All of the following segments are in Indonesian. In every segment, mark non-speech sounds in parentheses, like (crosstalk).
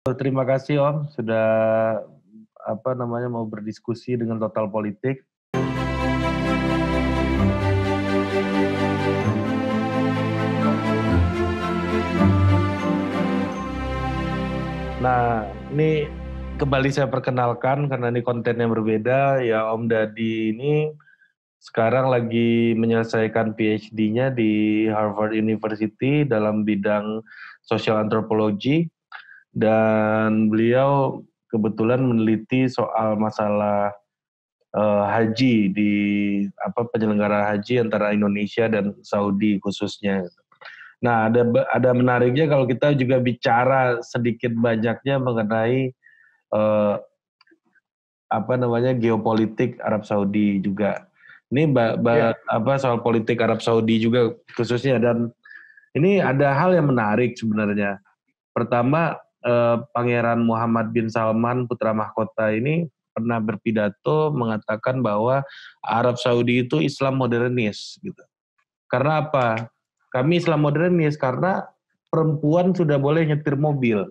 Terima kasih Om sudah apa namanya mau berdiskusi dengan Total Politik. Nah, ini kembali saya perkenalkan karena ini kontennya berbeda. Ya Om Dadi ini sekarang lagi menyelesaikan PhD-nya di Harvard University dalam bidang social anthropology dan beliau kebetulan meneliti soal masalah uh, haji di apa penyelenggara haji antara Indonesia dan Saudi khususnya. Nah, ada ada menariknya kalau kita juga bicara sedikit banyaknya mengenai uh, apa namanya geopolitik Arab Saudi juga. Ini ba, ba, ya. apa soal politik Arab Saudi juga khususnya dan ini ada hal yang menarik sebenarnya. Pertama eh, Pangeran Muhammad bin Salman putra mahkota ini pernah berpidato mengatakan bahwa Arab Saudi itu Islam modernis gitu. Karena apa? Kami Islam modernis karena perempuan sudah boleh nyetir mobil.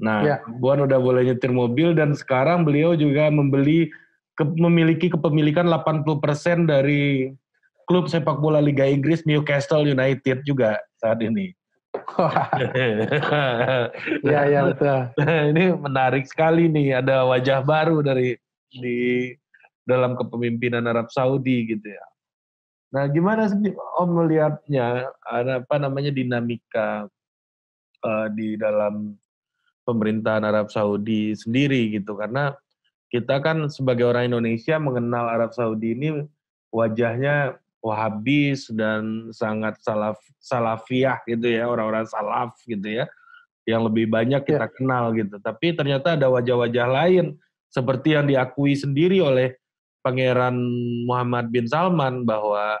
Nah, ya. perempuan udah boleh nyetir mobil dan sekarang beliau juga membeli ke, memiliki kepemilikan 80% dari klub sepak bola Liga Inggris Newcastle United juga saat ini. Ya ya betul. (laughs) Ini menarik sekali nih ada wajah baru dari di dalam kepemimpinan Arab Saudi gitu ya. Nah gimana sih Om melihatnya ada apa namanya dinamika uh, di dalam pemerintahan Arab Saudi sendiri gitu karena kita kan sebagai orang Indonesia mengenal Arab Saudi ini wajahnya Wahabis dan sangat salaf salafiah gitu ya orang-orang salaf gitu ya yang lebih banyak kita ya. kenal gitu tapi ternyata ada wajah-wajah lain seperti yang diakui sendiri oleh Pangeran Muhammad bin Salman bahwa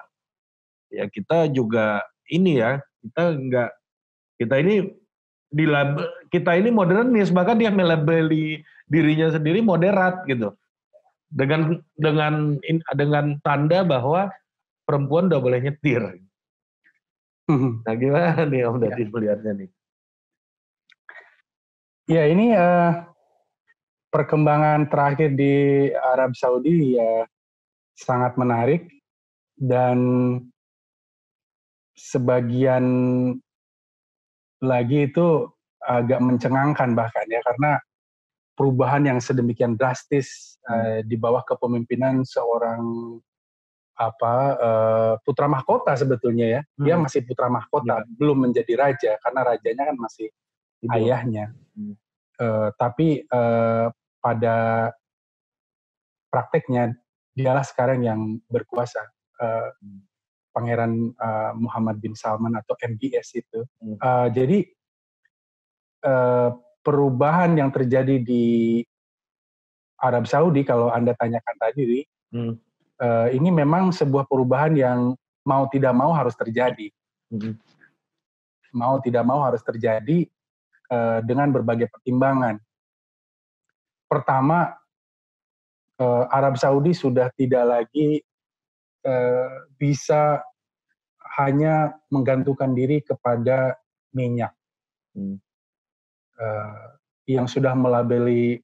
ya kita juga ini ya kita enggak kita ini di kita ini modernis bahkan dia melabeli dirinya sendiri moderat gitu dengan dengan dengan tanda bahwa perempuan udah boleh nyetir. Hmm. Nah gimana nih Om Dadi ya. melihatnya nih? Ya ini uh, perkembangan terakhir di Arab Saudi ya sangat menarik dan sebagian lagi itu agak mencengangkan bahkan ya karena perubahan yang sedemikian drastis uh, di bawah kepemimpinan seorang apa uh, putra mahkota sebetulnya ya. Hmm. Dia masih putra mahkota, ya. belum menjadi raja karena rajanya kan masih Ibu. ayahnya. Hmm. Uh, tapi uh, pada prakteknya dialah sekarang yang berkuasa. Uh, hmm. Pangeran uh, Muhammad bin Salman atau MBS itu. Hmm. Uh, jadi uh, perubahan yang terjadi di Arab Saudi kalau anda tanyakan tadi, hmm uh, ini memang sebuah perubahan yang mau tidak mau harus terjadi. Mm-hmm. Mau tidak mau harus terjadi uh, dengan berbagai pertimbangan. Pertama, uh, Arab Saudi sudah tidak lagi uh, bisa hanya menggantungkan diri kepada minyak. Mm. Uh, yang sudah melabeli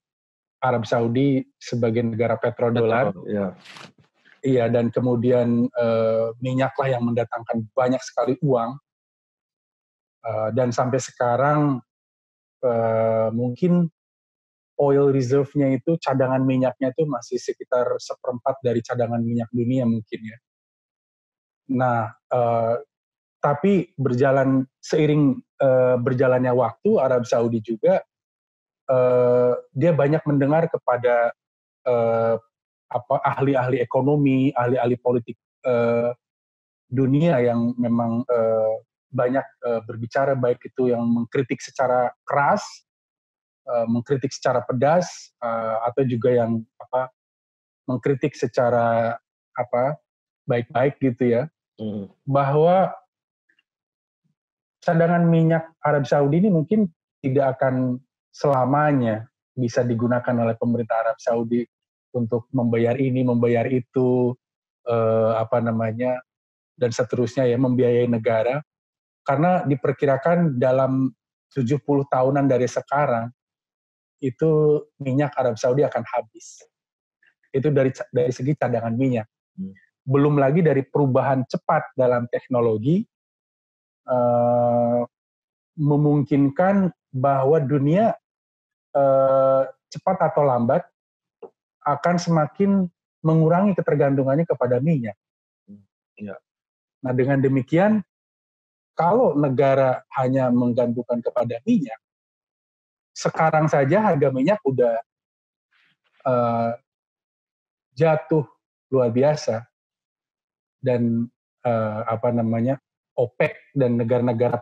Arab Saudi sebagai negara petrodolar, Petro, ya. Iya, dan kemudian uh, minyaklah yang mendatangkan banyak sekali uang. Uh, dan sampai sekarang uh, mungkin oil reserve-nya itu cadangan minyaknya itu masih sekitar seperempat dari cadangan minyak dunia mungkin ya. Nah, uh, tapi berjalan seiring uh, berjalannya waktu Arab Saudi juga uh, dia banyak mendengar kepada apa ahli-ahli ekonomi, ahli-ahli politik uh, dunia yang memang uh, banyak uh, berbicara baik itu yang mengkritik secara keras, uh, mengkritik secara pedas uh, atau juga yang apa mengkritik secara apa baik-baik gitu ya. Hmm. Bahwa cadangan minyak Arab Saudi ini mungkin tidak akan selamanya bisa digunakan oleh pemerintah Arab Saudi untuk membayar ini, membayar itu, eh, apa namanya, dan seterusnya ya, membiayai negara. Karena diperkirakan dalam 70 tahunan dari sekarang itu minyak Arab Saudi akan habis. Itu dari dari segi cadangan minyak. Hmm. Belum lagi dari perubahan cepat dalam teknologi uh, memungkinkan bahwa dunia uh, cepat atau lambat akan semakin mengurangi ketergantungannya kepada minyak. Ya. Nah dengan demikian, kalau negara hanya menggantungkan kepada minyak, sekarang saja harga minyak udah uh, jatuh luar biasa dan uh, apa namanya OPEC dan negara-negara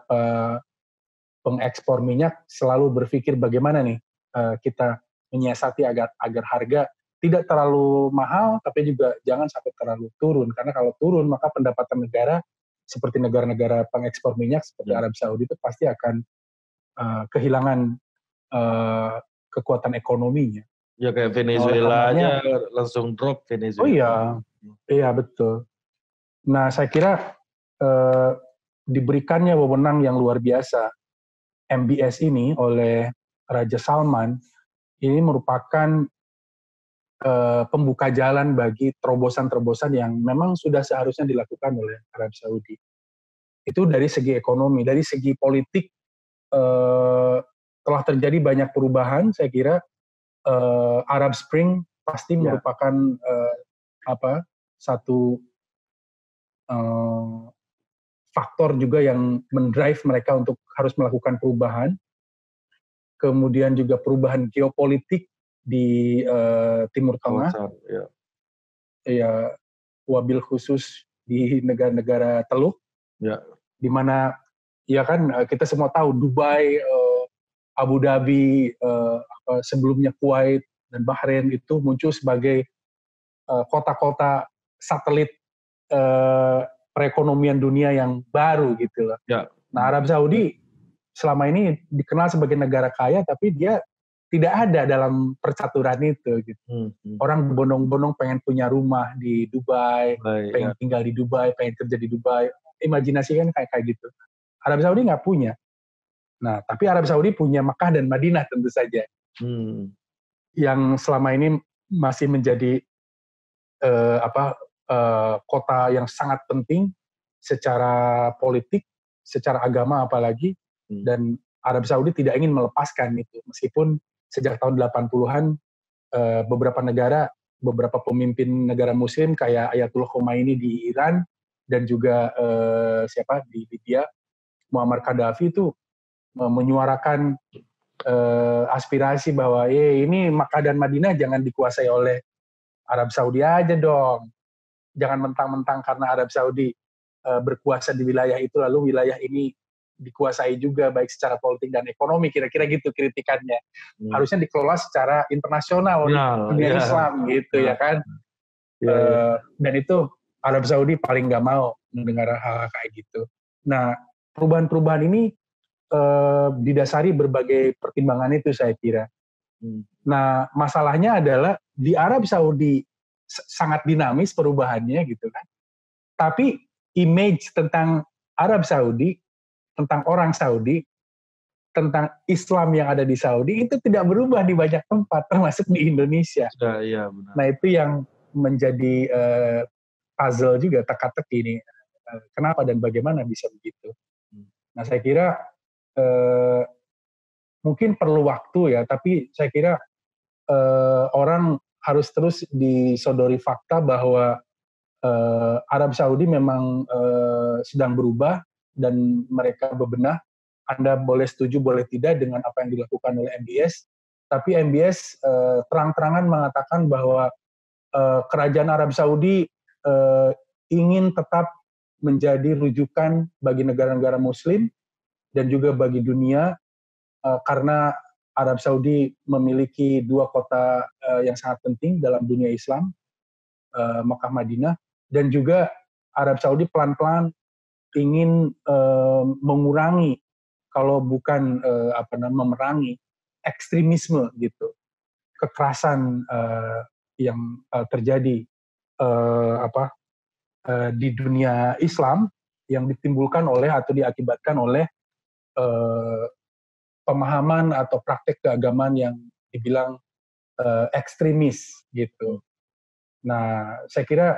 pengekspor minyak selalu berpikir bagaimana nih uh, kita menyiasati agar agar harga tidak terlalu mahal tapi juga jangan sampai terlalu turun karena kalau turun maka pendapatan negara seperti negara-negara pengekspor minyak seperti hmm. Arab Saudi itu pasti akan uh, kehilangan uh, kekuatan ekonominya. Ya kayak Venezuela aja langsung drop Venezuela. Oh iya, iya betul. Nah saya kira uh, diberikannya wewenang yang luar biasa MBS ini oleh Raja Salman ini merupakan uh, pembuka jalan bagi terobosan-terobosan yang memang sudah seharusnya dilakukan oleh Arab Saudi. Itu dari segi ekonomi, dari segi politik uh, telah terjadi banyak perubahan. Saya kira uh, Arab Spring pasti ya. merupakan uh, apa satu uh, faktor juga yang mendrive mereka untuk harus melakukan perubahan. Kemudian juga perubahan geopolitik di uh, Timur Tengah. ya. ya, wabil khusus di negara-negara Teluk. Ya. Di mana ya kan kita semua tahu Dubai uh, Abu Dhabi, uh, sebelumnya Kuwait dan Bahrain itu muncul sebagai uh, kota-kota satelit uh, perekonomian dunia yang baru gitu loh. Ya. Nah Arab Saudi selama ini dikenal sebagai negara kaya, tapi dia tidak ada dalam percaturan itu gitu. Hmm, hmm. Orang berbondong-bondong pengen punya rumah di Dubai, Baik, pengen ya. tinggal di Dubai, pengen kerja di Dubai. Imajinasi kan kayak kayak gitu. Arab Saudi nggak punya. Nah, tapi Arab Saudi punya Mekah dan Madinah tentu saja, hmm. yang selama ini masih menjadi uh, apa uh, kota yang sangat penting secara politik, secara agama apalagi, hmm. dan Arab Saudi tidak ingin melepaskan itu, meskipun sejak tahun 80-an uh, eh, beberapa negara, beberapa pemimpin negara Muslim kayak Ayatullah Khomeini di Iran dan juga uh, siapa di Libya, Muammar Gaddafi itu menyuarakan uh, aspirasi bahwa eh ini Makkah dan Madinah jangan dikuasai oleh Arab Saudi aja dong. Jangan mentang-mentang karena Arab Saudi uh, berkuasa di wilayah itu lalu wilayah ini dikuasai juga baik secara politik dan ekonomi kira-kira gitu kritikannya. Hmm. Harusnya dikelola secara internasional nah, dunia ya. Islam gitu nah. ya kan. Ya, uh, dan itu Arab Saudi paling nggak mau mendengar hal-hal kayak gitu. Nah, perubahan-perubahan ini eh, didasari berbagai pertimbangan itu saya kira. Hmm. Nah, masalahnya adalah di Arab Saudi sangat dinamis perubahannya gitu kan. Tapi image tentang Arab Saudi, tentang orang Saudi, tentang Islam yang ada di Saudi itu tidak berubah di banyak tempat, (laughs) termasuk di Indonesia. Ya, iya, benar. Nah itu yang menjadi uh, puzzle juga teka-teki ini. Uh, kenapa dan bagaimana bisa begitu? Hmm. Nah saya kira eh, mungkin perlu waktu ya, tapi saya kira eh, orang harus terus disodori fakta bahwa eh, Arab Saudi memang eh, sedang berubah dan mereka bebenah. Anda boleh setuju, boleh tidak dengan apa yang dilakukan oleh MBS, tapi MBS eh, terang-terangan mengatakan bahwa eh, kerajaan Arab Saudi eh, ingin tetap menjadi rujukan bagi negara-negara Muslim dan juga bagi dunia uh, karena Arab Saudi memiliki dua kota uh, yang sangat penting dalam dunia Islam, uh, Mekah Madinah, dan juga Arab Saudi pelan-pelan ingin uh, mengurangi kalau bukan uh, apa namanya memerangi ekstremisme gitu, kekerasan uh, yang uh, terjadi uh, apa uh, di dunia Islam yang ditimbulkan oleh atau diakibatkan oleh uh, pemahaman atau praktek keagamaan yang dibilang uh, ekstremis gitu. Nah, saya kira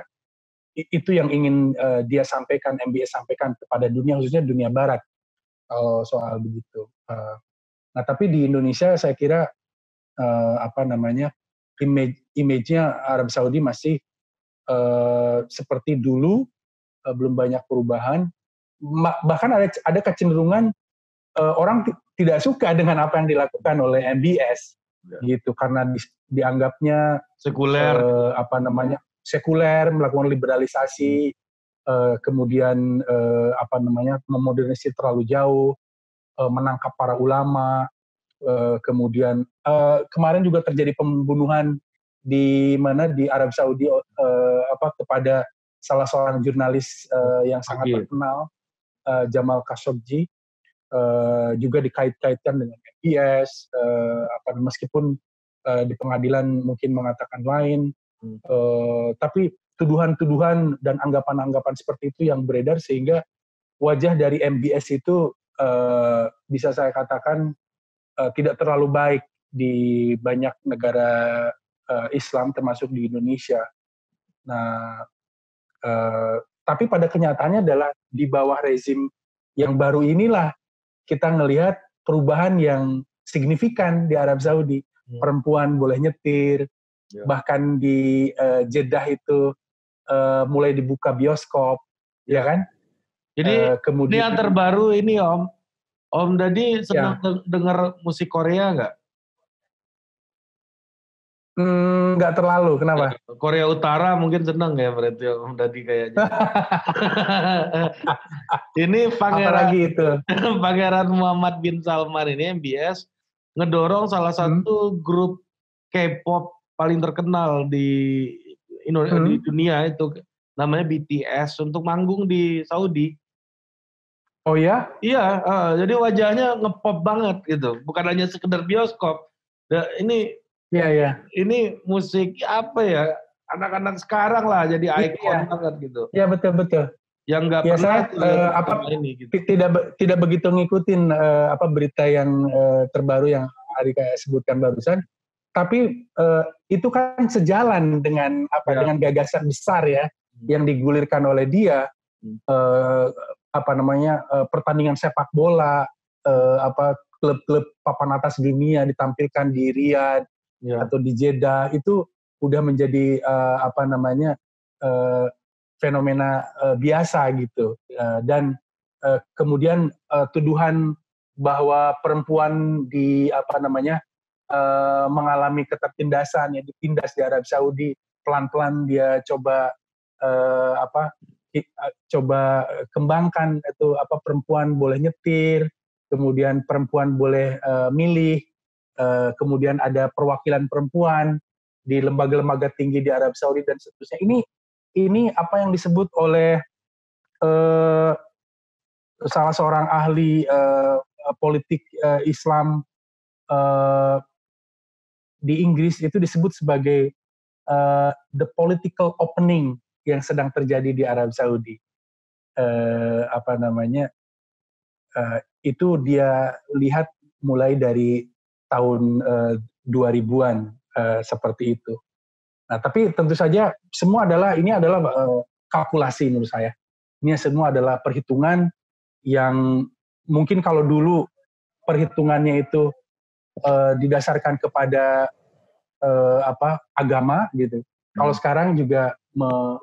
itu yang ingin uh, dia sampaikan, MBS sampaikan kepada dunia, khususnya dunia Barat uh, soal begitu. Uh, nah, tapi di Indonesia saya kira uh, apa namanya image image-nya Arab Saudi masih uh, seperti dulu, uh, belum banyak perubahan. Ma bahkan ada ada kecenderungan uh, orang tidak suka dengan apa yang dilakukan oleh MBS ya. gitu karena di, dianggapnya sekuler uh, apa namanya sekuler, melakukan liberalisasi, uh, kemudian uh, apa namanya memodernisasi terlalu jauh, uh, menangkap para ulama, uh, kemudian uh, kemarin juga terjadi pembunuhan di mana di Arab Saudi uh, apa kepada salah seorang jurnalis uh, yang sangat okay. terkenal uh, Jamal Khashoggi uh, juga dikait-kaitkan dengan MBS uh, apa meskipun uh, di pengadilan mungkin mengatakan lain Uh, tapi tuduhan-tuduhan dan anggapan-anggapan seperti itu yang beredar sehingga wajah dari MBS itu uh, bisa saya katakan uh, tidak terlalu baik di banyak negara uh, Islam termasuk di Indonesia. Nah, uh, tapi pada kenyataannya adalah di bawah rezim yang baru inilah kita melihat perubahan yang signifikan di Arab Saudi. Hmm. Perempuan boleh nyetir, Ya. Bahkan di uh, Jeddah itu uh, mulai dibuka bioskop, ya, ya kan? Jadi uh, kemudian ini yang terbaru ini Om, Om Dadi senang ya. dengar musik Korea nggak? Hmm, nggak terlalu, kenapa? Korea Utara mungkin senang ya berarti Om Dadi kayaknya. (laughs) ini pangeran lagi itu. (laughs) pangeran Muhammad bin Salman ini MBS ngedorong salah hmm. satu hmm. grup K-pop paling terkenal di Indonesia hmm. di dunia itu namanya BTS untuk manggung di Saudi. Oh ya? Iya, uh, jadi wajahnya ngepop banget gitu, bukan hanya sekedar bioskop. Da, ini Iya, iya. Ini musik apa ya? Anak-anak sekarang lah jadi iya. ikon iya. banget gitu. Iya, betul betul. Yang nggak ya, pernah saya, uh, apa ini gitu. Tidak tidak begitu ngikutin uh, apa berita yang uh, terbaru yang Ari kayak sebutkan barusan tapi uh, itu kan sejalan dengan apa ya. dengan gagasan besar ya hmm. yang digulirkan oleh dia hmm. uh, apa namanya uh, pertandingan sepak bola uh, apa klub-klub papan atas dunia ditampilkan di Riyadh ya. atau di Jeddah itu udah menjadi uh, apa namanya uh, fenomena uh, biasa gitu uh, dan uh, kemudian uh, tuduhan bahwa perempuan di apa namanya uh, mengalami ketertindasan ya ditindas di Arab Saudi pelan-pelan dia coba uh, apa coba kembangkan itu apa perempuan boleh nyetir kemudian perempuan boleh uh, milih uh, kemudian ada perwakilan perempuan di lembaga-lembaga tinggi di Arab Saudi dan seterusnya. Ini ini apa yang disebut oleh uh, salah seorang ahli uh, politik uh, Islam uh, di Inggris itu disebut sebagai uh, the political opening yang sedang terjadi di Arab Saudi. Uh, apa namanya? Uh, itu dia lihat mulai dari tahun uh, 2000-an uh, seperti itu. Nah, tapi tentu saja semua adalah ini adalah uh, kalkulasi menurut saya. Ini semua adalah perhitungan yang mungkin kalau dulu perhitungannya itu uh, didasarkan kepada uh, apa agama gitu. Hmm. Kalau sekarang juga me,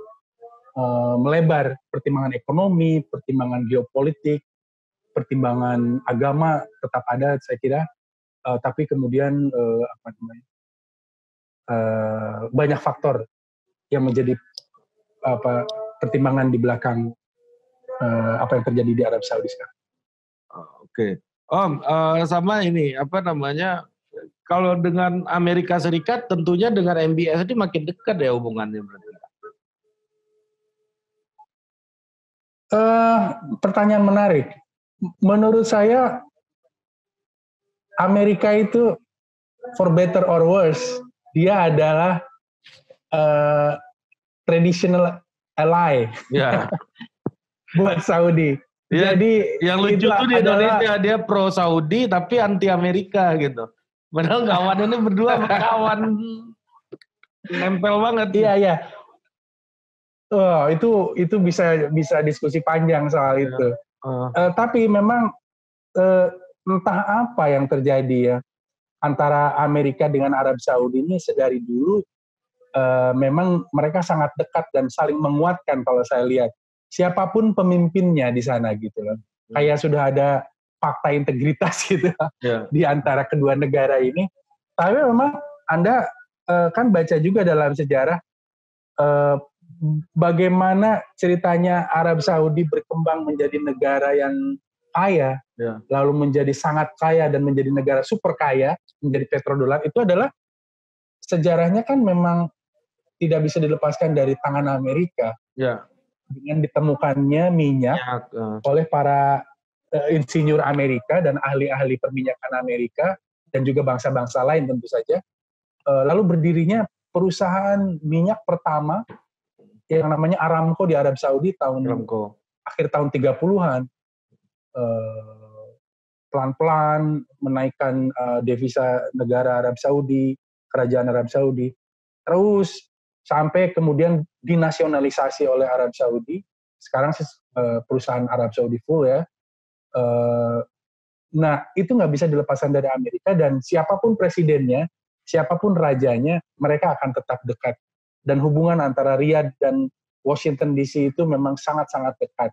uh, melebar pertimbangan ekonomi, pertimbangan geopolitik, pertimbangan agama tetap ada saya kira. Uh, tapi kemudian uh, apa namanya uh, banyak faktor yang menjadi apa pertimbangan di belakang uh, apa yang terjadi di Arab Saudi sekarang. Oke. Okay. Om, uh, sama ini apa namanya? Kalau dengan Amerika Serikat tentunya dengan MBS ini makin dekat ya hubungannya berarti. Uh, pertanyaan menarik. Menurut saya Amerika itu for better or worse dia adalah uh, traditional ally yeah. (laughs) buat Saudi. Ya, Jadi yang lucu tuh di Indonesia dia pro Saudi tapi anti Amerika gitu. Padahal kawan ini berdua kawan nempel banget. Iya iya. Oh, itu itu bisa bisa diskusi panjang soal ya. itu. Uh. Uh, tapi memang uh, entah apa yang terjadi ya antara Amerika dengan Arab Saudi ini sedari dulu uh, memang mereka sangat dekat dan saling menguatkan kalau saya lihat siapa pun pemimpinnya di sana gitu loh. Hmm. Kayak sudah ada fakta integritas (laughs) gitu yeah. di antara kedua negara ini. Tapi memang Anda uh, kan baca juga dalam sejarah uh, bagaimana ceritanya Arab Saudi berkembang menjadi negara yang kaya, yeah. lalu menjadi sangat kaya dan menjadi negara super kaya, menjadi petrodolar itu adalah sejarahnya kan memang tidak bisa dilepaskan dari tangan Amerika. Yeah dengan ditemukannya minyak ya, uh. oleh para insinyur Amerika dan ahli-ahli perminyakan Amerika dan juga bangsa-bangsa lain tentu saja. Uh, lalu berdirinya perusahaan minyak pertama yang namanya Aramco di Arab Saudi tahun Aramco. akhir tahun 30-an. Uh, pelan-pelan menaikkan uh, devisa negara Arab Saudi, kerajaan Arab Saudi. Terus sampai kemudian dinasionalisasi oleh Arab Saudi. Sekarang uh, perusahaan Arab Saudi full ya. Uh, nah itu nggak bisa dilepaskan dari Amerika dan siapa pun presidennya, siapa pun rajanya, mereka akan tetap dekat. Dan hubungan antara Riyadh dan Washington DC itu memang sangat-sangat dekat.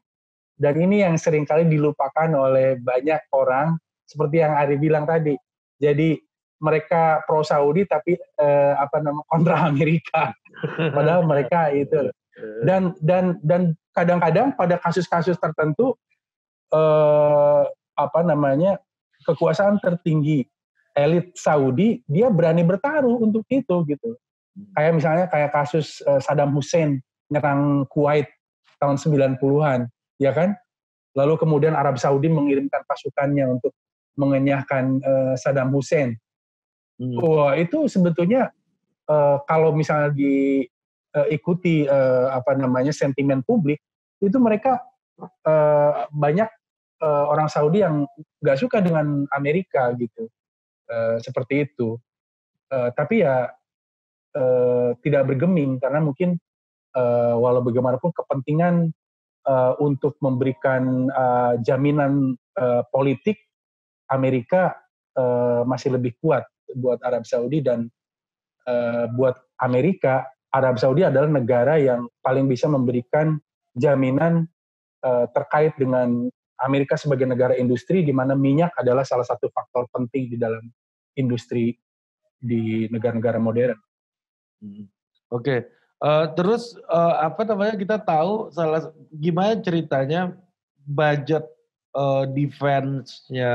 Dan ini yang sering kali dilupakan oleh banyak orang, seperti yang Ari bilang tadi. Jadi mereka pro Saudi tapi eh, apa nama kontra Amerika. (laughs) Padahal mereka itu dan dan dan kadang-kadang pada kasus-kasus tertentu eh, apa namanya kekuasaan tertinggi elit Saudi dia berani bertaruh untuk itu gitu. Kayak misalnya kayak kasus eh, Saddam Hussein nyerang Kuwait tahun 90-an, ya kan? Lalu kemudian Arab Saudi mengirimkan pasukannya untuk mengenyahkan uh, Saddam Hussein. Hmm. Wah itu sebetulnya uh, kalau misalnya diikuti uh, uh, apa namanya sentimen publik itu mereka uh, banyak uh, orang Saudi yang nggak suka dengan Amerika gitu uh, seperti itu. Uh, tapi ya uh, tidak bergeming karena mungkin uh, walau bagaimanapun kepentingan uh, untuk memberikan uh, jaminan uh, politik Amerika uh, masih lebih kuat buat Arab Saudi dan uh, buat Amerika, Arab Saudi adalah negara yang paling bisa memberikan jaminan uh, terkait dengan Amerika sebagai negara industri di mana minyak adalah salah satu faktor penting di dalam industri di negara-negara modern. Hmm. Oke, okay. uh, terus uh, apa namanya kita tahu salah gimana ceritanya budget uh, defense-nya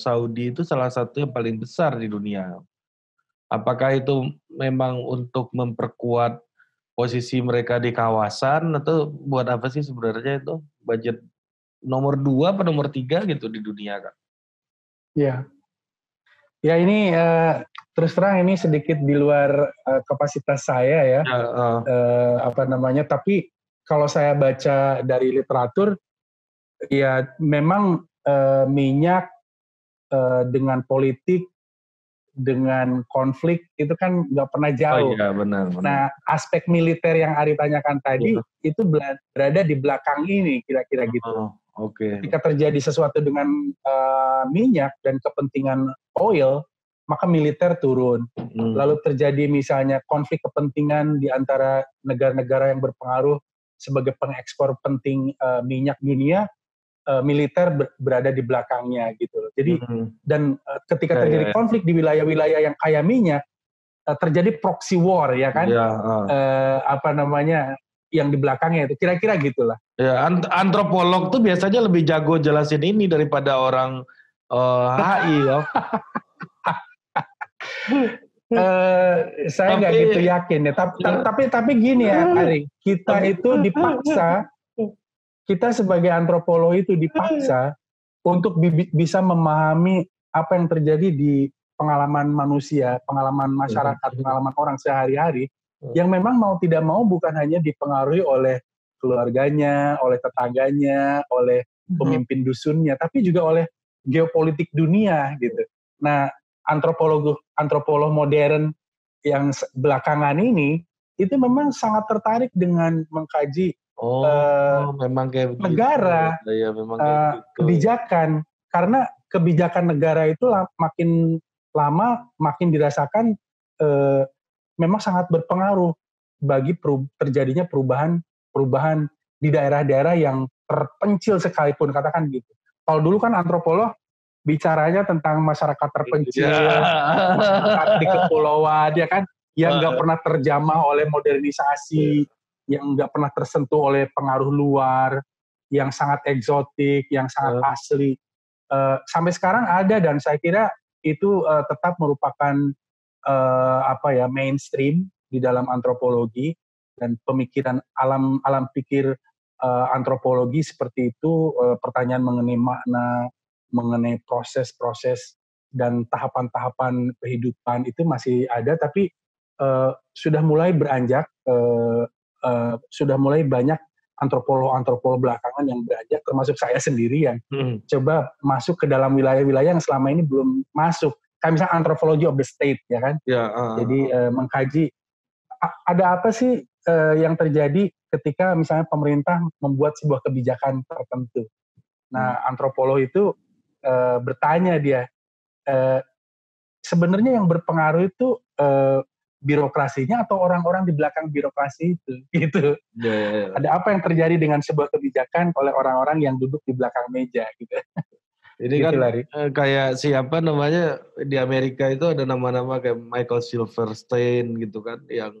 Saudi itu salah satu yang paling besar di dunia. Apakah itu memang untuk memperkuat posisi mereka di kawasan atau buat apa sih sebenarnya itu budget nomor dua atau nomor tiga gitu di dunia kan? Ya, ya ini uh, terus terang ini sedikit di luar uh, kapasitas saya ya, ya uh. Uh, apa namanya. Tapi kalau saya baca dari literatur ya memang uh, minyak uh, dengan politik dengan konflik itu kan nggak pernah oh jauh. Oh iya benar, benar. Nah aspek militer yang Ari tanyakan tadi yeah. itu berada di belakang ini kira-kira gitu. Oh, Oke. Okay. Ketika terjadi sesuatu dengan uh, minyak dan kepentingan oil, maka militer turun. Hmm. Lalu terjadi misalnya konflik kepentingan di antara negara-negara yang berpengaruh sebagai pengekspor penting uh, minyak dunia, uh, militer ber, berada di belakangnya gitu. Jadi hmm. dan uh, ketika ya, terjadi ya, ya. konflik di wilayah-wilayah yang kaya minyak uh, terjadi proxy war ya kan? Ya, uh. Uh, apa namanya yang di belakangnya itu kira-kira gitulah. Ya, ant antropolog tuh biasanya lebih jago jelasin ini daripada orang uh, HI ya. uh, saya nggak gitu yakin ya. Tapi, tapi tapi gini ya, Ari, kita itu dipaksa kita sebagai antropolog itu dipaksa untuk bi bisa memahami apa yang terjadi di pengalaman manusia, pengalaman masyarakat, pengalaman orang sehari-hari yang memang mau tidak mau bukan hanya dipengaruhi oleh keluarganya, oleh tetangganya, oleh hmm. pemimpin dusunnya, tapi juga oleh geopolitik dunia gitu. Nah, antropolog antropolog modern yang belakangan ini itu memang sangat tertarik dengan mengkaji oh, uh, memang kayak negara, ya, memang kayak uh, kebijakan karena kebijakan negara itu makin lama makin dirasakan uh, memang sangat berpengaruh bagi terjadinya perubahan perubahan di daerah-daerah yang terpencil sekalipun katakan gitu. Kalau dulu kan antropolog bicaranya tentang masyarakat terpencil, yeah. di kepulauan, ya kan, yang nggak uh. pernah terjamah oleh modernisasi, yeah. yang nggak pernah tersentuh oleh pengaruh luar, yang sangat eksotik, yang sangat uh. asli. Uh, sampai sekarang ada dan saya kira itu uh, tetap merupakan uh, apa ya mainstream di dalam antropologi dan pemikiran alam alam pikir uh, antropologi seperti itu uh, pertanyaan mengenai makna mengenai proses-proses dan tahapan-tahapan kehidupan itu masih ada tapi uh, sudah mulai beranjak uh, uh, sudah mulai banyak antropolog-antropolog belakangan yang beranjak termasuk saya sendiri yang hmm. coba masuk ke dalam wilayah-wilayah yang selama ini belum masuk kayak misalnya antropologi of the state ya kan ya, uh, jadi uh, mengkaji ada apa sih uh, yang terjadi ketika misalnya pemerintah membuat sebuah kebijakan tertentu. Nah, hmm. antropolog itu uh, bertanya dia, uh, sebenarnya yang berpengaruh itu uh, birokrasinya atau orang-orang di belakang birokrasi itu, (laughs) gitu. Yeah, yeah, yeah. Ada apa yang terjadi dengan sebuah kebijakan oleh orang-orang yang duduk di belakang meja, gitu. (laughs) Ini kan lari. kayak siapa namanya di Amerika itu ada nama-nama kayak Michael Silverstein gitu kan, yang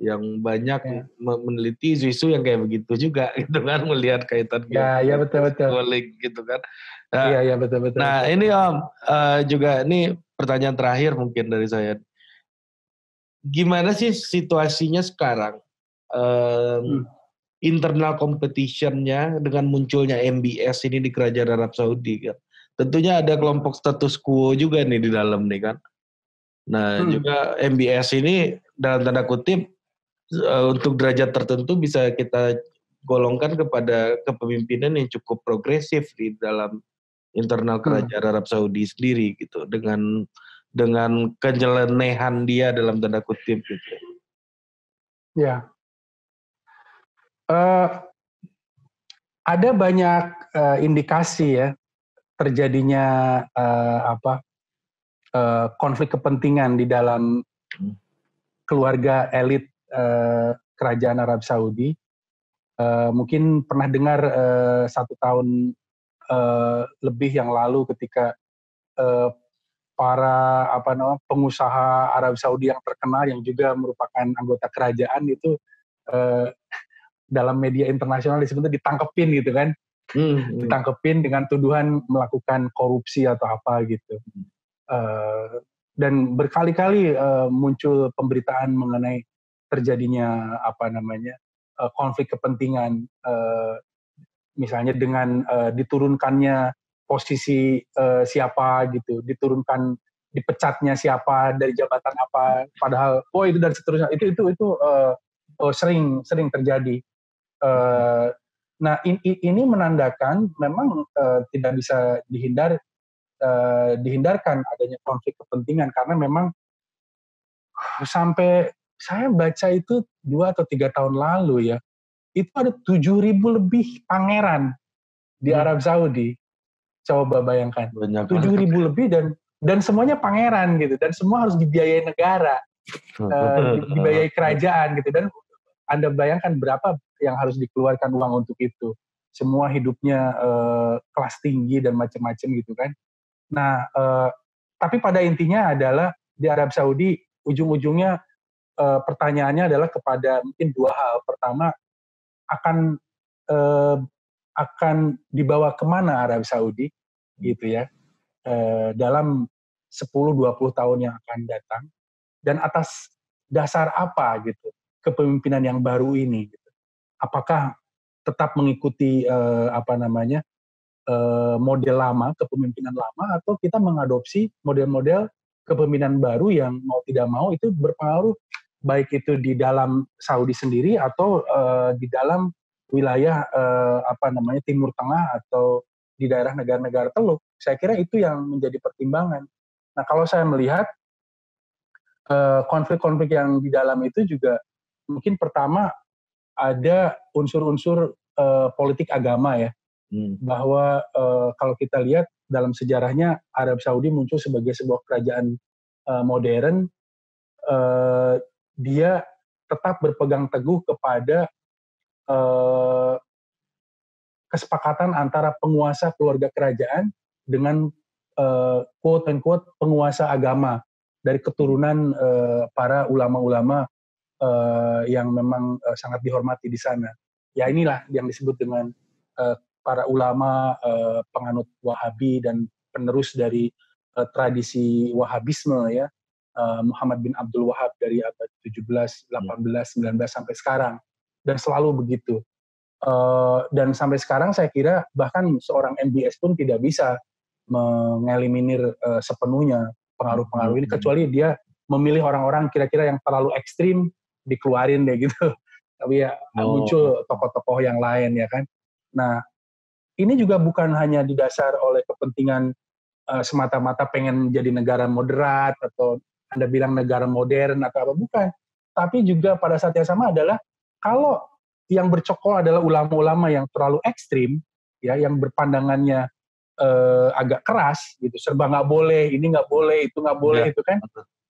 yang banyak ya. meneliti isu-isu yang kayak begitu juga (laughs) gitu kan melihat kaitan ya ya betul betul gitu kan nah, iya iya betul betul nah ini om uh, juga ini pertanyaan terakhir mungkin dari saya gimana sih situasinya sekarang um, hmm. Internal competitionnya dengan munculnya MBS ini di kerajaan Arab Saudi kan tentunya ada kelompok status quo juga nih di dalam nih kan nah hmm. juga MBS ini dalam tanda kutip uh, untuk derajat tertentu bisa kita golongkan kepada kepemimpinan yang cukup progresif di dalam internal hmm. kerajaan hmm. Arab Saudi sendiri gitu dengan dengan kejelenehan dia dalam tanda kutip gitu. Ya. Uh, ada banyak uh, indikasi ya terjadinya uh, apa uh, konflik kepentingan di dalam hmm. keluarga elit uh, kerajaan Arab Saudi. Uh, mungkin pernah dengar uh, satu tahun uh, lebih yang lalu ketika uh, para apa namanya pengusaha Arab Saudi yang terkenal yang juga merupakan anggota kerajaan itu uh, dalam media internasional disebutnya ditangkepin gitu kan, hmm, hmm. ditangkepin dengan tuduhan melakukan korupsi atau apa gitu. Uh, dan berkali-kali uh, muncul pemberitaan mengenai terjadinya apa namanya uh, konflik kepentingan uh, misalnya dengan uh, diturunkannya posisi uh, siapa gitu diturunkan dipecatnya siapa dari jabatan apa padahal oh itu dan seterusnya itu itu itu uh, uh, sering sering terjadi uh, nah in, in, ini menandakan memang uh, tidak bisa dihindar uh, dihindarkan adanya konflik kepentingan karena memang sampai saya baca itu dua atau tiga tahun lalu ya, itu ada tujuh ribu lebih pangeran di hmm. Arab Saudi. Coba bayangkan, tujuh ribu lebih dan dan semuanya pangeran gitu, dan semua harus dibiayai negara, uh, (laughs) dibiayai kerajaan gitu, dan anda bayangkan berapa yang harus dikeluarkan uang untuk itu. Semua hidupnya uh, kelas tinggi dan macam-macam gitu kan. Nah, uh, tapi pada intinya adalah di Arab Saudi ujung-ujungnya uh, pertanyaannya adalah kepada mungkin dua hal. Pertama, akan uh, akan dibawa ke mana Arab Saudi, gitu ya, uh, dalam 10-20 tahun yang akan datang, dan atas dasar apa gitu kepemimpinan yang baru ini. Gitu. Apakah tetap mengikuti uh, apa namanya uh, model lama, kepemimpinan lama, atau kita mengadopsi model-model kepemimpinan baru yang mau tidak mau itu berpengaruh baik itu di dalam Saudi sendiri atau uh, di dalam wilayah uh, apa namanya Timur Tengah atau di daerah negara-negara Teluk. Saya kira itu yang menjadi pertimbangan. Nah, kalau saya melihat konflik-konflik yang di dalam itu juga mungkin pertama ada unsur-unsur uh, politik agama ya, hmm. bahwa uh, kalau kita lihat dalam sejarahnya Arab Saudi muncul sebagai sebuah kerajaan uh, modern, uh, dia tetap berpegang teguh kepada uh, kesepakatan antara penguasa keluarga kerajaan dengan uh, quote unquote penguasa agama dari keturunan uh, para ulama-ulama uh, yang memang uh, sangat dihormati di sana. Ya inilah yang disebut dengan uh, para ulama uh, penganut Wahabi dan penerus dari uh, tradisi Wahabisme ya. Uh, Muhammad bin Abdul Wahab dari abad 17, 18, 19 sampai sekarang dan selalu begitu. Uh, dan sampai sekarang saya kira bahkan seorang MBS pun tidak bisa mengeliminir uh, sepenuhnya pengaruh-pengaruh ini hmm. kecuali dia memilih orang-orang kira-kira yang terlalu ekstrim dikeluarin deh gitu. (laughs) Tapi ya oh. muncul tokoh-tokoh yang lain ya kan. Nah ini juga bukan hanya didasar oleh kepentingan uh, semata-mata pengen jadi negara moderat atau anda bilang negara modern atau apa bukan. Tapi juga pada saat yang sama adalah kalau yang bercokol adalah ulama-ulama yang terlalu ekstrim, ya, yang berpandangannya eh, agak keras, gitu, serba nggak boleh, ini nggak boleh, itu nggak boleh, ya. itu kan.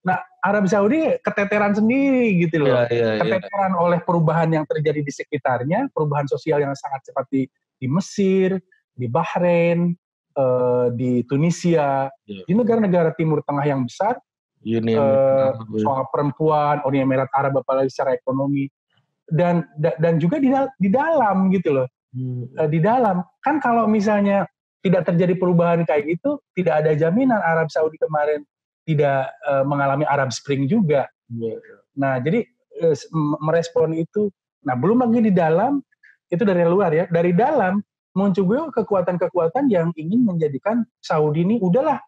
Nah, Arab Saudi keteteran sendiri, gitu loh, ya, ya, keteteran ya. oleh perubahan yang terjadi di sekitarnya, perubahan sosial yang sangat cepat di, di Mesir, di Bahrain, eh, di Tunisia, ya. di negara-negara Timur Tengah yang besar, Uni uh, soal perempuan, Uni Emirat Arab apalagi secara ekonomi dan dan juga di di dalam gitu loh hmm. Eh, di dalam kan kalau misalnya tidak terjadi perubahan kayak gitu tidak ada jaminan Arab Saudi kemarin tidak uh, mengalami Arab Spring juga yeah. nah jadi uh, merespon itu nah belum lagi di dalam itu dari luar ya dari dalam muncul kekuatan-kekuatan yang ingin menjadikan Saudi ini udahlah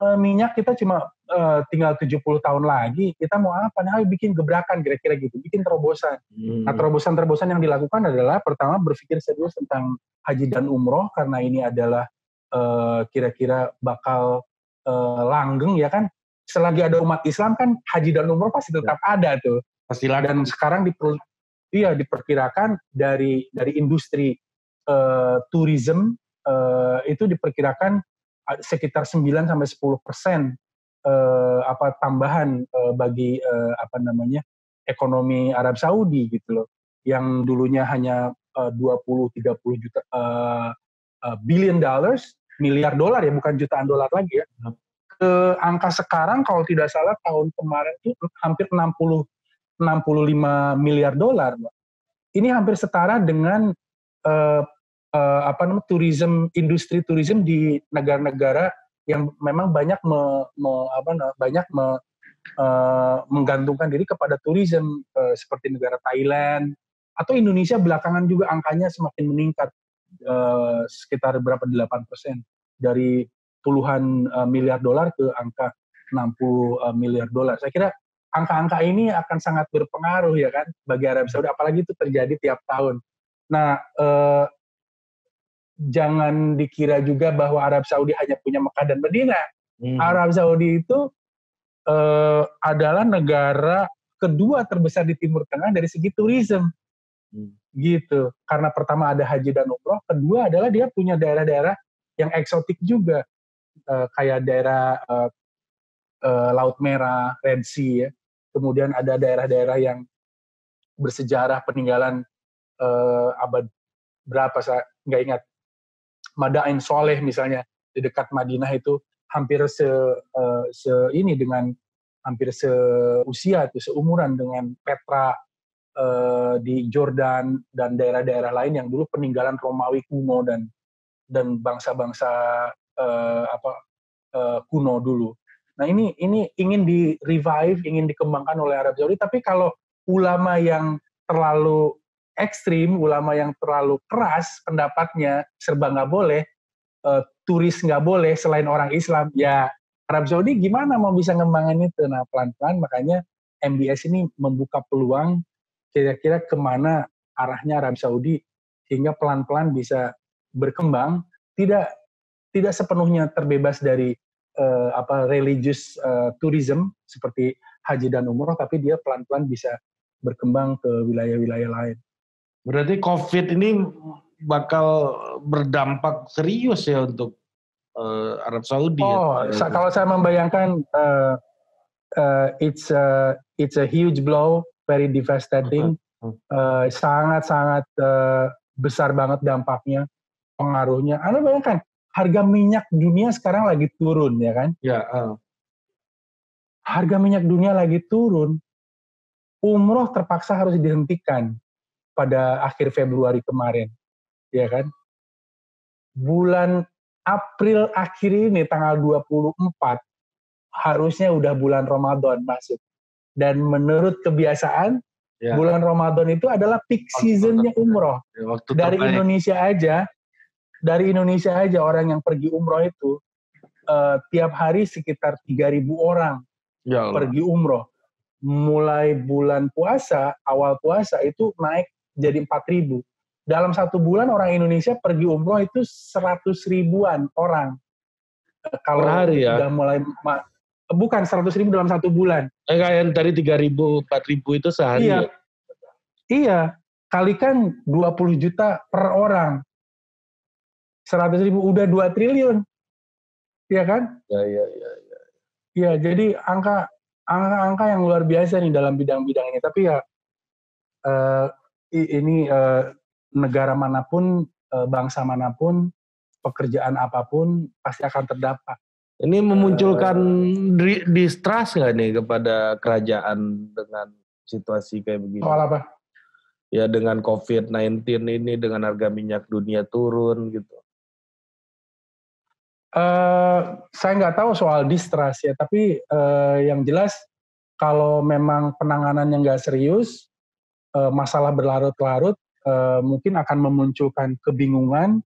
uh, minyak kita cuma uh, tinggal 70 tahun lagi, kita mau apa? Nah, bikin gebrakan kira-kira gitu, bikin terobosan. Hmm. Nah, terobosan-terobosan yang dilakukan adalah pertama berpikir serius tentang haji dan umroh karena ini adalah uh, kira-kira bakal uh, langgeng ya kan. Selagi ada umat Islam kan haji dan umroh pasti tetap ya. ada tuh. Pasti Dan sekarang diper, iya diperkirakan dari dari industri uh, tourism uh, itu diperkirakan sekitar 9 sampai 10 persen uh, apa tambahan uh, bagi uh, apa namanya ekonomi Arab Saudi gitu loh yang dulunya hanya uh, 20 30 juta uh, uh, billion dollars miliar dolar ya bukan jutaan dolar lagi ya ke angka sekarang kalau tidak salah tahun kemarin itu hampir 60 65 miliar dolar ini hampir setara dengan uh, uh, apa namanya tourism industri tourism di negara-negara yang memang banyak me, me, apa banyak me, uh, menggantungkan diri kepada tourism uh, seperti negara Thailand atau Indonesia. Belakangan juga angkanya semakin meningkat uh, sekitar berapa 8 persen dari puluhan uh, miliar dolar ke angka 60 uh, miliar dolar. Saya kira angka-angka ini akan sangat berpengaruh ya kan bagi Arab Saudi apalagi itu terjadi tiap tahun. Nah, uh, jangan dikira juga bahwa Arab Saudi hanya punya Mekah dan Medina. Hmm. Arab Saudi itu uh, adalah negara kedua terbesar di Timur Tengah dari segi turisme. Hmm. Gitu. Karena pertama ada haji dan umroh, kedua adalah dia punya daerah-daerah yang eksotik juga. Uh, kayak daerah uh, uh, Laut Merah, Red Sea ya. Kemudian ada daerah-daerah yang bersejarah peninggalan uh, abad berapa saya nggak ingat Madain Soleh misalnya di dekat Madinah itu hampir se, uh, se ini dengan hampir seusia itu seumuran dengan Petra uh, di Jordan dan daerah-daerah lain yang dulu peninggalan Romawi kuno dan dan bangsa-bangsa uh, apa uh, kuno dulu. Nah ini ini ingin di revive, ingin dikembangkan oleh Arab Saudi. Tapi kalau ulama yang terlalu ekstrim, ulama yang terlalu keras pendapatnya serba nggak boleh, uh, turis nggak boleh selain orang Islam, ya Arab Saudi gimana mau bisa ngembangin itu? Nah pelan-pelan makanya MBS ini membuka peluang kira-kira ke mana arahnya Arab Saudi hingga pelan-pelan bisa berkembang tidak tidak sepenuhnya terbebas dari uh, apa religious uh, tourism seperti haji dan umroh tapi dia pelan-pelan bisa berkembang ke wilayah-wilayah lain. Berarti COVID ini bakal berdampak serius ya untuk uh, Arab Saudi. Ya? Oh, ya? kalau saya membayangkan uh, uh, it's a it's a huge blow, very devastating, sangat-sangat uh, uh, besar banget dampaknya, pengaruhnya. Anda bayangkan harga minyak dunia sekarang lagi turun ya kan? Ya. Uh. Harga minyak dunia lagi turun, umroh terpaksa harus dihentikan pada akhir Februari kemarin, ya kan? Bulan April akhir ini tanggal 24 harusnya udah bulan Ramadan masuk. Dan menurut kebiasaan ya. bulan Ramadan itu adalah peak seasonnya umroh. Ya, waktu dari terbaik. Indonesia aja, dari Indonesia aja orang yang pergi umroh itu uh, tiap hari sekitar 3.000 orang ya pergi umroh. Mulai bulan puasa, awal puasa itu naik jadi 4.000 dalam satu bulan orang Indonesia pergi umroh itu seratus ribuan orang. Kalau per hari ya? Udah mulai bukan seratus ribu dalam satu bulan. Eh kayak tadi tiga ribu, empat ribu itu sehari. Iya. Ya? Iya. Kalikan 20 juta per orang. Seratus ribu udah dua triliun. Iya kan? Ya, ya, ya, ya. Iya, jadi angka angka-angka yang luar biasa nih dalam bidang-bidang ini. Tapi ya uh, ini uh, negara mana pun, eh, bangsa mana pun, pekerjaan apa pun pasti akan terdampak. Ini memunculkan uh, distrust nggak nih kepada kerajaan dengan situasi kayak begini? Soal apa? Ya dengan COVID-19 ini, dengan harga minyak dunia turun gitu. Uh, saya nggak tahu soal distrust ya, tapi uh, yang jelas kalau memang penanganannya nggak serius, uh, masalah berlarut-larut, uh, mungkin akan memunculkan kebingungan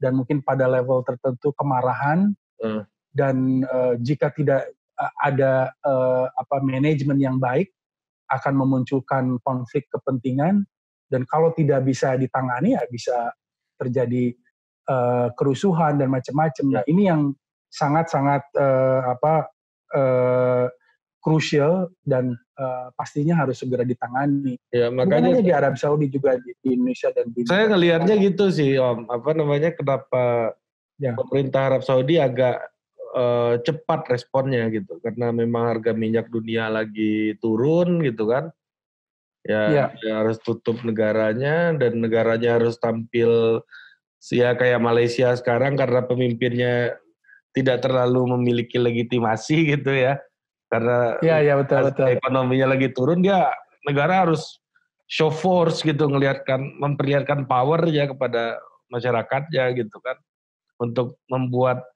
dan mungkin pada level tertentu kemarahan hmm. dan uh, jika tidak ada uh, apa manajemen yang baik akan memunculkan konflik kepentingan dan kalau tidak bisa ditangani ya bisa terjadi uh, kerusuhan dan macam-macam. Nah ini yang sangat-sangat uh, apa uh, krusial dan uh, pastinya harus segera ditangani. Ya, makanya Bukan di Arab Saudi juga di, di Indonesia dan di Saya ngelihatnya gitu sih Om, apa namanya kenapa ya. pemerintah Arab Saudi agak uh, cepat responnya gitu karena memang harga minyak dunia lagi turun gitu kan. Ya, ya. harus tutup negaranya dan negaranya harus tampil ya kayak Malaysia sekarang karena pemimpinnya tidak terlalu memiliki legitimasi (laughs) gitu ya. Karena ya, ya, betul, betul. ekonominya lagi turun dia negara harus show force gitu ngelihatkan memperlihatkan power ya kepada masyarakatnya gitu kan. Untuk membuat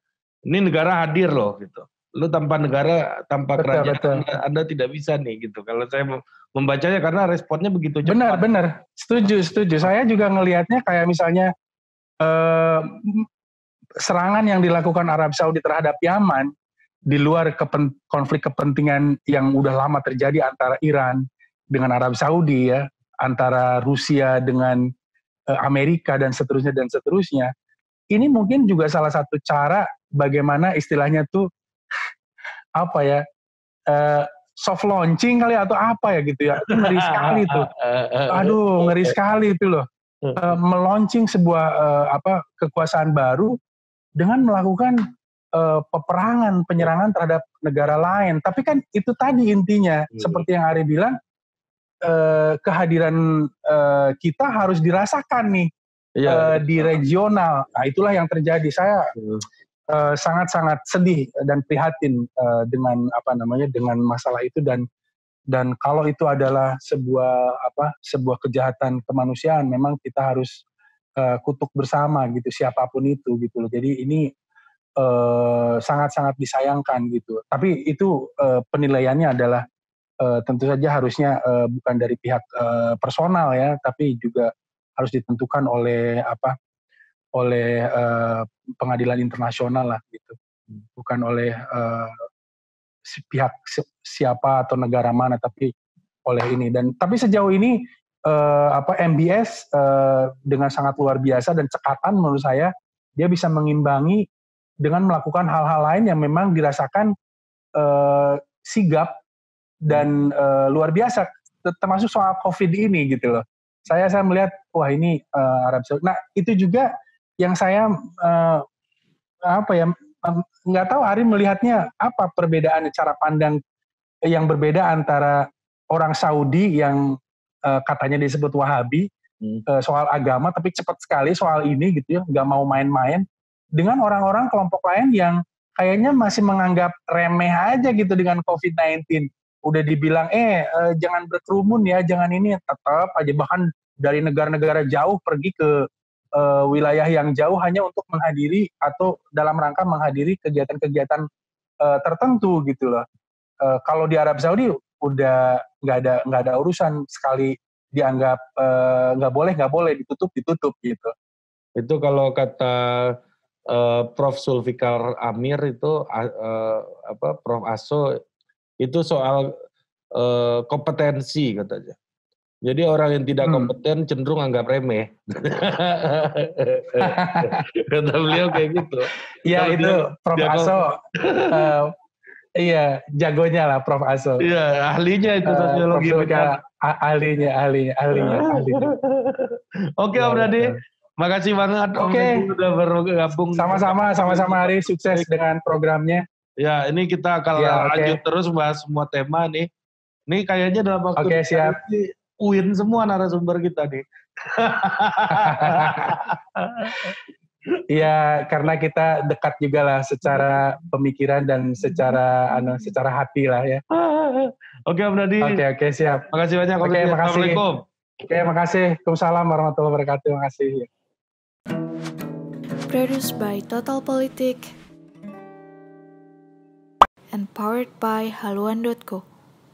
ini negara hadir loh gitu. Lu tanpa negara tanpa betul, kerajaan betul. Anda, anda tidak bisa nih gitu. Kalau saya membacanya karena responnya begitu cepat. Benar benar. Setuju setuju. Saya juga ngelihatnya kayak misalnya eh, serangan yang dilakukan Arab Saudi terhadap Yaman di luar kepen, konflik kepentingan yang udah lama terjadi antara Iran dengan Arab Saudi ya, antara Rusia dengan uh, Amerika dan seterusnya dan seterusnya. Ini mungkin juga salah satu cara bagaimana istilahnya tuh apa ya uh, soft launching kali atau apa ya gitu ya itu ngeri sekali tuh (laughs) aduh ngeri sekali itu loh uh, meluncing sebuah uh, apa kekuasaan baru dengan melakukan uh, peperangan, penyerangan terhadap negara lain. Tapi kan itu tadi intinya, hmm. seperti yang Ari bilang, uh, kehadiran uh, kita harus dirasakan nih ya, uh, di regional. Nah itulah yang terjadi. Saya hmm. sangat-sangat uh, sedih dan prihatin uh, dengan apa namanya dengan masalah itu dan dan kalau itu adalah sebuah apa sebuah kejahatan kemanusiaan memang kita harus uh, kutuk bersama gitu siapa pun itu gitu loh. Jadi ini Eh, sangat-sangat uh, disayangkan gitu. Tapi itu uh, penilaiannya adalah uh, tentu saja harusnya uh, bukan dari pihak uh, personal ya, tapi juga harus ditentukan oleh apa? oleh uh, pengadilan internasional lah gitu. Bukan oleh uh, pihak siapa atau negara mana tapi oleh ini dan tapi sejauh ini uh, apa MBS uh, dengan sangat luar biasa dan cekatan menurut saya dia bisa mengimbangi dengan melakukan hal-hal lain yang memang dirasakan uh, sigap dan uh, luar biasa termasuk soal COVID ini gitu loh. Saya saya melihat wah ini uh, Arab Saudi. Nah itu juga yang saya uh, apa ya nggak tahu Ari melihatnya apa perbedaan cara pandang yang berbeda antara orang Saudi yang uh, katanya disebut Wahabi hmm. uh, soal agama, tapi cepat sekali soal ini gitu ya, nggak mau main-main. Dengan orang-orang kelompok lain yang kayaknya masih menganggap remeh aja gitu dengan COVID-19. Udah dibilang, eh uh, jangan berkerumun ya, jangan ini, tetap aja bahkan dari negara-negara jauh pergi ke uh, wilayah yang jauh hanya untuk menghadiri atau dalam rangka menghadiri kegiatan-kegiatan uh, tertentu gitu loh. Uh, kalau di Arab Saudi udah nggak ada nggak ada urusan sekali dianggap nggak uh, boleh nggak boleh ditutup ditutup gitu. Itu kalau kata uh, Prof Sulfikar Amir itu uh, apa Prof Aso itu soal uh, kompetensi katanya. Jadi orang yang tidak hmm. kompeten hmm. cenderung anggap remeh. (laughs) Kata beliau kayak gitu. Iya itu dia, Prof dia Aso uh, Iya, jagonya lah Prof Aso. Iya, ahlinya itu uh, sosiologi. Prof ahlinya, ahlinya, ahlinya, ahlinya. Oke, Om Dadi. Makasih banget Oke. Okay. sudah bergabung. Sama-sama, sama-sama Ari. Sukses dengan programnya. Ya, ini kita akan ya, lanjut terus bahas semua tema nih. Ini kayaknya dalam waktu Oke, okay, siap. Win semua narasumber kita nih. (laughs) Iya, karena kita dekat juga lah secara pemikiran dan secara anu secara hati lah ya. Oke, Om Nadi. Oke, oke, siap. Makasih banyak. Oke, makasih. Assalamualaikum. Oke, makasih. Waalaikumsalam warahmatullahi wabarakatuh. Makasih. Produced by Total Politik and powered by haluan.co.